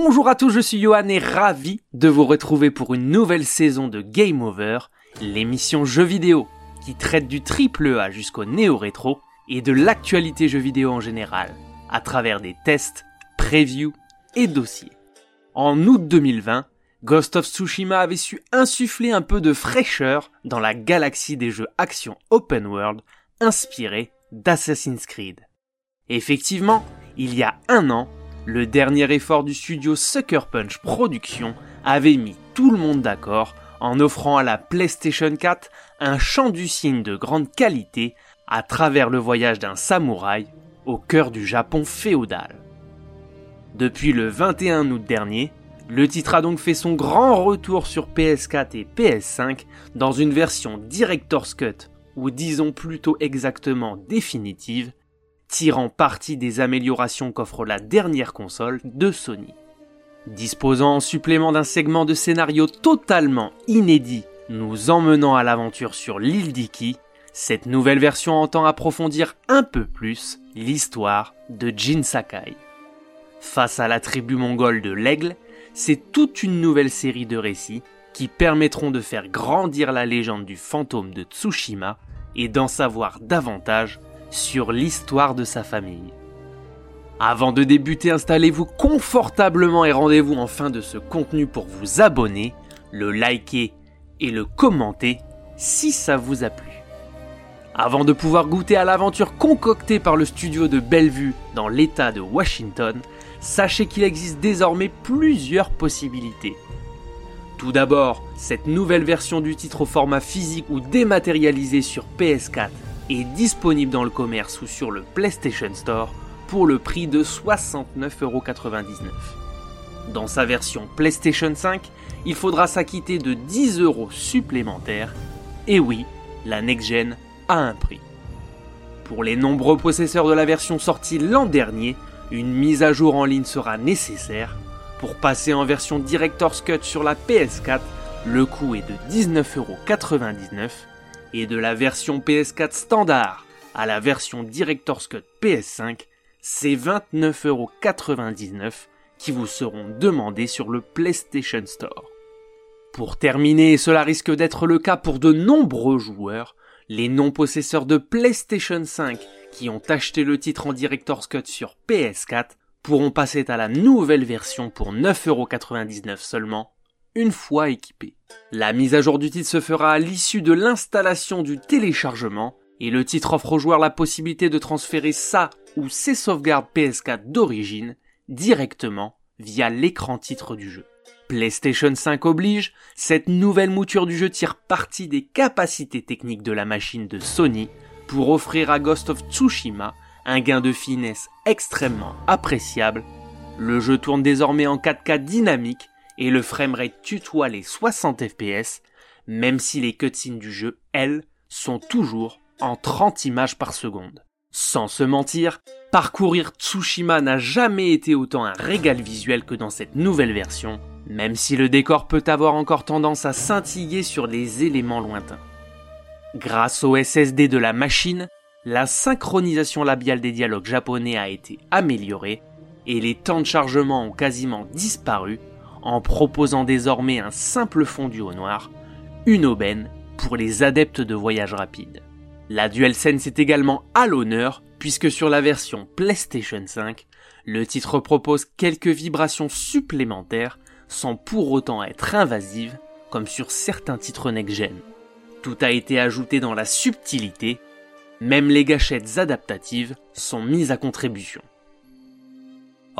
Bonjour à tous, je suis Johan et ravi de vous retrouver pour une nouvelle saison de Game Over, l'émission jeux vidéo qui traite du triple A jusqu'au néo-rétro et de l'actualité jeux vidéo en général, à travers des tests, previews et dossiers. En août 2020, Ghost of Tsushima avait su insuffler un peu de fraîcheur dans la galaxie des jeux action open world inspirés d'Assassin's Creed. Effectivement, il y a un an, le dernier effort du studio Sucker Punch Productions avait mis tout le monde d'accord en offrant à la PlayStation 4 un chant du cygne de grande qualité à travers le voyage d'un samouraï au cœur du Japon féodal. Depuis le 21 août dernier, le titre a donc fait son grand retour sur PS4 et PS5 dans une version Director's Cut, ou disons plutôt exactement définitive, tirant parti des améliorations qu'offre la dernière console de Sony. Disposant en supplément d'un segment de scénario totalement inédit, nous emmenant à l'aventure sur l'île d'Iki, cette nouvelle version entend approfondir un peu plus l'histoire de Jin Sakai. Face à la tribu mongole de l'Aigle, c'est toute une nouvelle série de récits qui permettront de faire grandir la légende du fantôme de Tsushima et d'en savoir davantage sur l'histoire de sa famille. Avant de débuter, installez-vous confortablement et rendez-vous en fin de ce contenu pour vous abonner, le liker et le commenter si ça vous a plu. Avant de pouvoir goûter à l'aventure concoctée par le studio de Bellevue dans l'état de Washington, sachez qu'il existe désormais plusieurs possibilités. Tout d'abord, cette nouvelle version du titre au format physique ou dématérialisé sur PS4 est disponible dans le commerce ou sur le PlayStation Store pour le prix de 69,99€. Dans sa version PlayStation 5, il faudra s'acquitter de 10 euros supplémentaires. Et oui, la next-gen a un prix. Pour les nombreux possesseurs de la version sortie l'an dernier, une mise à jour en ligne sera nécessaire. Pour passer en version Director's Cut sur la PS4, le coût est de 19,99€ et de la version PS4 standard à la version Director's Cut PS5, c'est 29,99€ qui vous seront demandés sur le PlayStation Store. Pour terminer, et cela risque d'être le cas pour de nombreux joueurs, les non-possesseurs de PlayStation 5 qui ont acheté le titre en Director's Cut sur PS4 pourront passer à la nouvelle version pour 9,99€ seulement une fois équipé. La mise à jour du titre se fera à l'issue de l'installation du téléchargement et le titre offre aux joueurs la possibilité de transférer sa ou ses sauvegardes PS4 d'origine directement via l'écran titre du jeu. PlayStation 5 oblige, cette nouvelle mouture du jeu tire parti des capacités techniques de la machine de Sony pour offrir à Ghost of Tsushima un gain de finesse extrêmement appréciable. Le jeu tourne désormais en 4K dynamique et le framerate tutoie les 60 fps, même si les cutscenes du jeu, elles, sont toujours en 30 images par seconde. Sans se mentir, parcourir Tsushima n'a jamais été autant un régal visuel que dans cette nouvelle version, même si le décor peut avoir encore tendance à scintiller sur les éléments lointains. Grâce au SSD de la machine, la synchronisation labiale des dialogues japonais a été améliorée et les temps de chargement ont quasiment disparu en proposant désormais un simple fondu au noir, une aubaine pour les adeptes de voyage rapide. La DualSense est également à l'honneur puisque sur la version PlayStation 5, le titre propose quelques vibrations supplémentaires sans pour autant être invasive comme sur certains titres next-gen. Tout a été ajouté dans la subtilité, même les gâchettes adaptatives sont mises à contribution.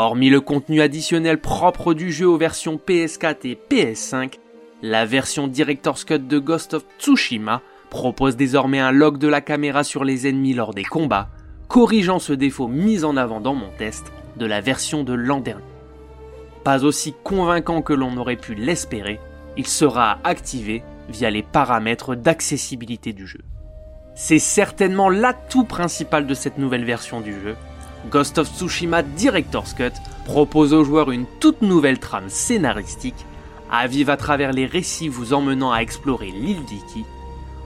Hormis le contenu additionnel propre du jeu aux versions PS4 et PS5, la version Director's Cut de Ghost of Tsushima propose désormais un log de la caméra sur les ennemis lors des combats, corrigeant ce défaut mis en avant dans mon test de la version de l'an dernier. Pas aussi convaincant que l'on aurait pu l'espérer, il sera activé via les paramètres d'accessibilité du jeu. C'est certainement l'atout principal de cette nouvelle version du jeu, Ghost of Tsushima Director's Cut propose aux joueurs une toute nouvelle trame scénaristique à vivre à travers les récits vous emmenant à explorer l'île d'Iki.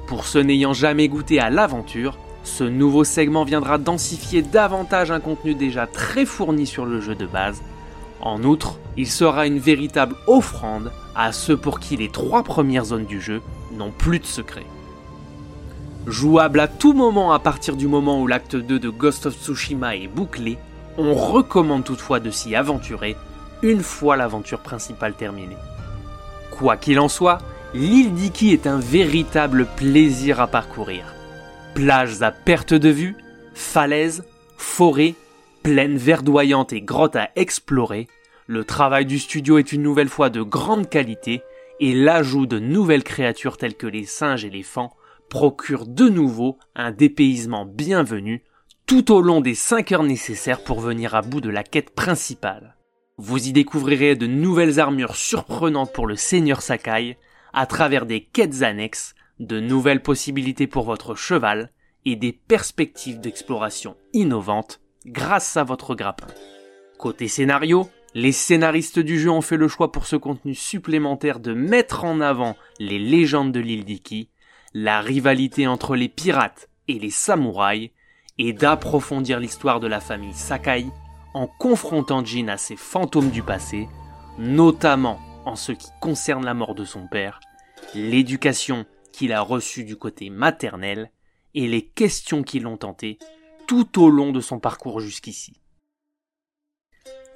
Pour ceux n'ayant jamais goûté à l'aventure, ce nouveau segment viendra densifier davantage un contenu déjà très fourni sur le jeu de base. En outre, il sera une véritable offrande à ceux pour qui les trois premières zones du jeu n'ont plus de secret. Jouable à tout moment à partir du moment où l'acte 2 de Ghost of Tsushima est bouclé, on recommande toutefois de s'y aventurer une fois l'aventure principale terminée. Quoi qu'il en soit, l'île d'Iki est un véritable plaisir à parcourir. Plages à perte de vue, falaises, forêts, plaines verdoyantes et grottes à explorer, le travail du studio est une nouvelle fois de grande qualité et l'ajout de nouvelles créatures telles que les singes et les fans procure de nouveau un dépaysement bienvenu tout au long des 5 heures nécessaires pour venir à bout de la quête principale. Vous y découvrirez de nouvelles armures surprenantes pour le seigneur Sakai, à travers des quêtes annexes, de nouvelles possibilités pour votre cheval et des perspectives d'exploration innovantes grâce à votre grappin. Côté scénario, les scénaristes du jeu ont fait le choix pour ce contenu supplémentaire de mettre en avant les légendes de l'île d'Iki, la rivalité entre les pirates et les samouraïs, et d'approfondir l'histoire de la famille Sakai en confrontant Jin à ses fantômes du passé, notamment en ce qui concerne la mort de son père, l'éducation qu'il a reçue du côté maternel et les questions qui l'ont tenté tout au long de son parcours jusqu'ici.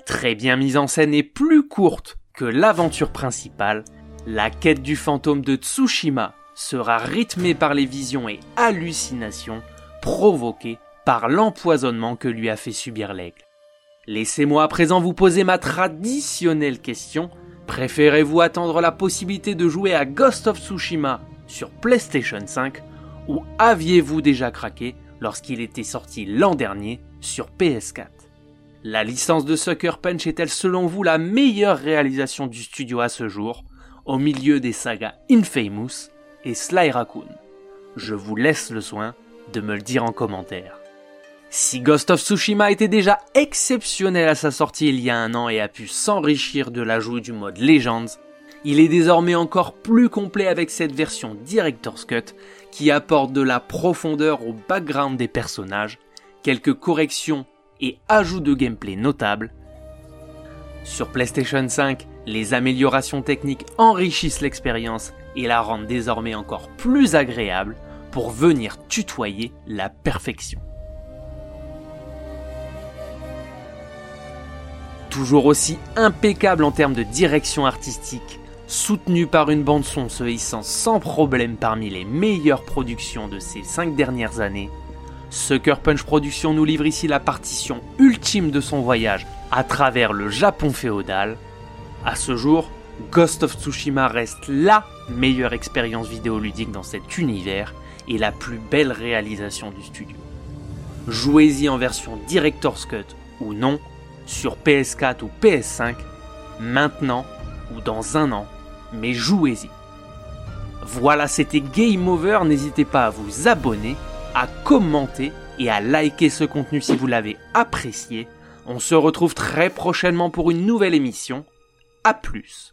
Très bien mise en scène et plus courte que l'aventure principale, la quête du fantôme de Tsushima sera rythmée par les visions et hallucinations provoquées par l'empoisonnement que lui a fait subir l'aigle. Laissez-moi à présent vous poser ma traditionnelle question. Préférez-vous attendre la possibilité de jouer à Ghost of Tsushima sur PlayStation 5 ou aviez-vous déjà craqué lorsqu'il était sorti l'an dernier sur PS4 La licence de Sucker Punch est-elle selon vous la meilleure réalisation du studio à ce jour, au milieu des sagas Infamous et Sly Raccoon Je vous laisse le soin de me le dire en commentaire. Si Ghost of Tsushima était déjà exceptionnel à sa sortie il y a un an et a pu s'enrichir de l'ajout du mode Legends, il est désormais encore plus complet avec cette version Director's Cut qui apporte de la profondeur au background des personnages, quelques corrections et ajouts de gameplay notables. Sur PlayStation 5, les améliorations techniques enrichissent l'expérience et la rendent désormais encore plus agréable pour venir tutoyer la perfection. toujours aussi impeccable en termes de direction artistique, soutenu par une bande-son se hissant sans problème parmi les meilleures productions de ces 5 dernières années, Sucker Punch Productions nous livre ici la partition ultime de son voyage à travers le Japon féodal. À ce jour, Ghost of Tsushima reste LA meilleure expérience vidéoludique dans cet univers et la plus belle réalisation du studio. Jouez-y en version Director's Cut ou non, sur PS4 ou PS5, maintenant ou dans un an, mais jouez-y. Voilà, c'était Game Over, n'hésitez pas à vous abonner, à commenter et à liker ce contenu si vous l'avez apprécié. On se retrouve très prochainement pour une nouvelle émission. A plus